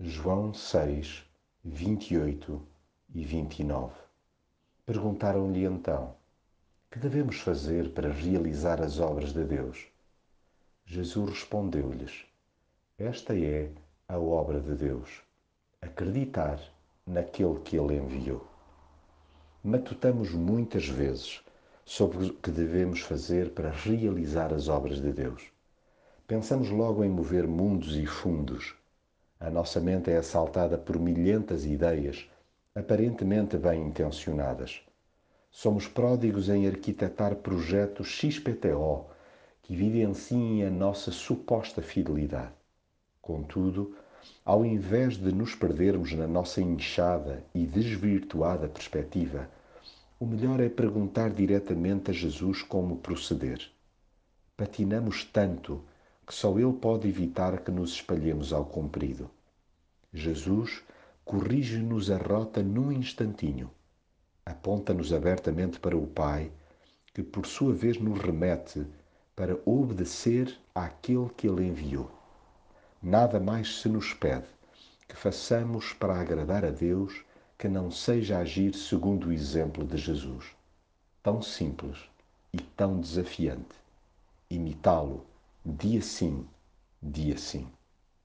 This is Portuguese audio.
João 6, 28 e 29. Perguntaram-lhe então: Que devemos fazer para realizar as obras de Deus? Jesus respondeu-lhes: Esta é a obra de Deus, acreditar naquele que Ele enviou. Matutamos muitas vezes sobre o que devemos fazer para realizar as obras de Deus. Pensamos logo em mover mundos e fundos. A nossa mente é assaltada por milhentas ideias, aparentemente bem intencionadas. Somos pródigos em arquitetar projetos XPTO que evidenciem a nossa suposta fidelidade. Contudo, ao invés de nos perdermos na nossa inchada e desvirtuada perspectiva, o melhor é perguntar diretamente a Jesus como proceder. Patinamos tanto que só Ele pode evitar que nos espalhemos ao comprido. Jesus corrige-nos a rota num instantinho, aponta-nos abertamente para o Pai, que por sua vez nos remete para obedecer àquele que Ele enviou. Nada mais se nos pede que façamos para agradar a Deus que não seja agir segundo o exemplo de Jesus. Tão simples e tão desafiante. Imitá-lo dia sim, dia sim.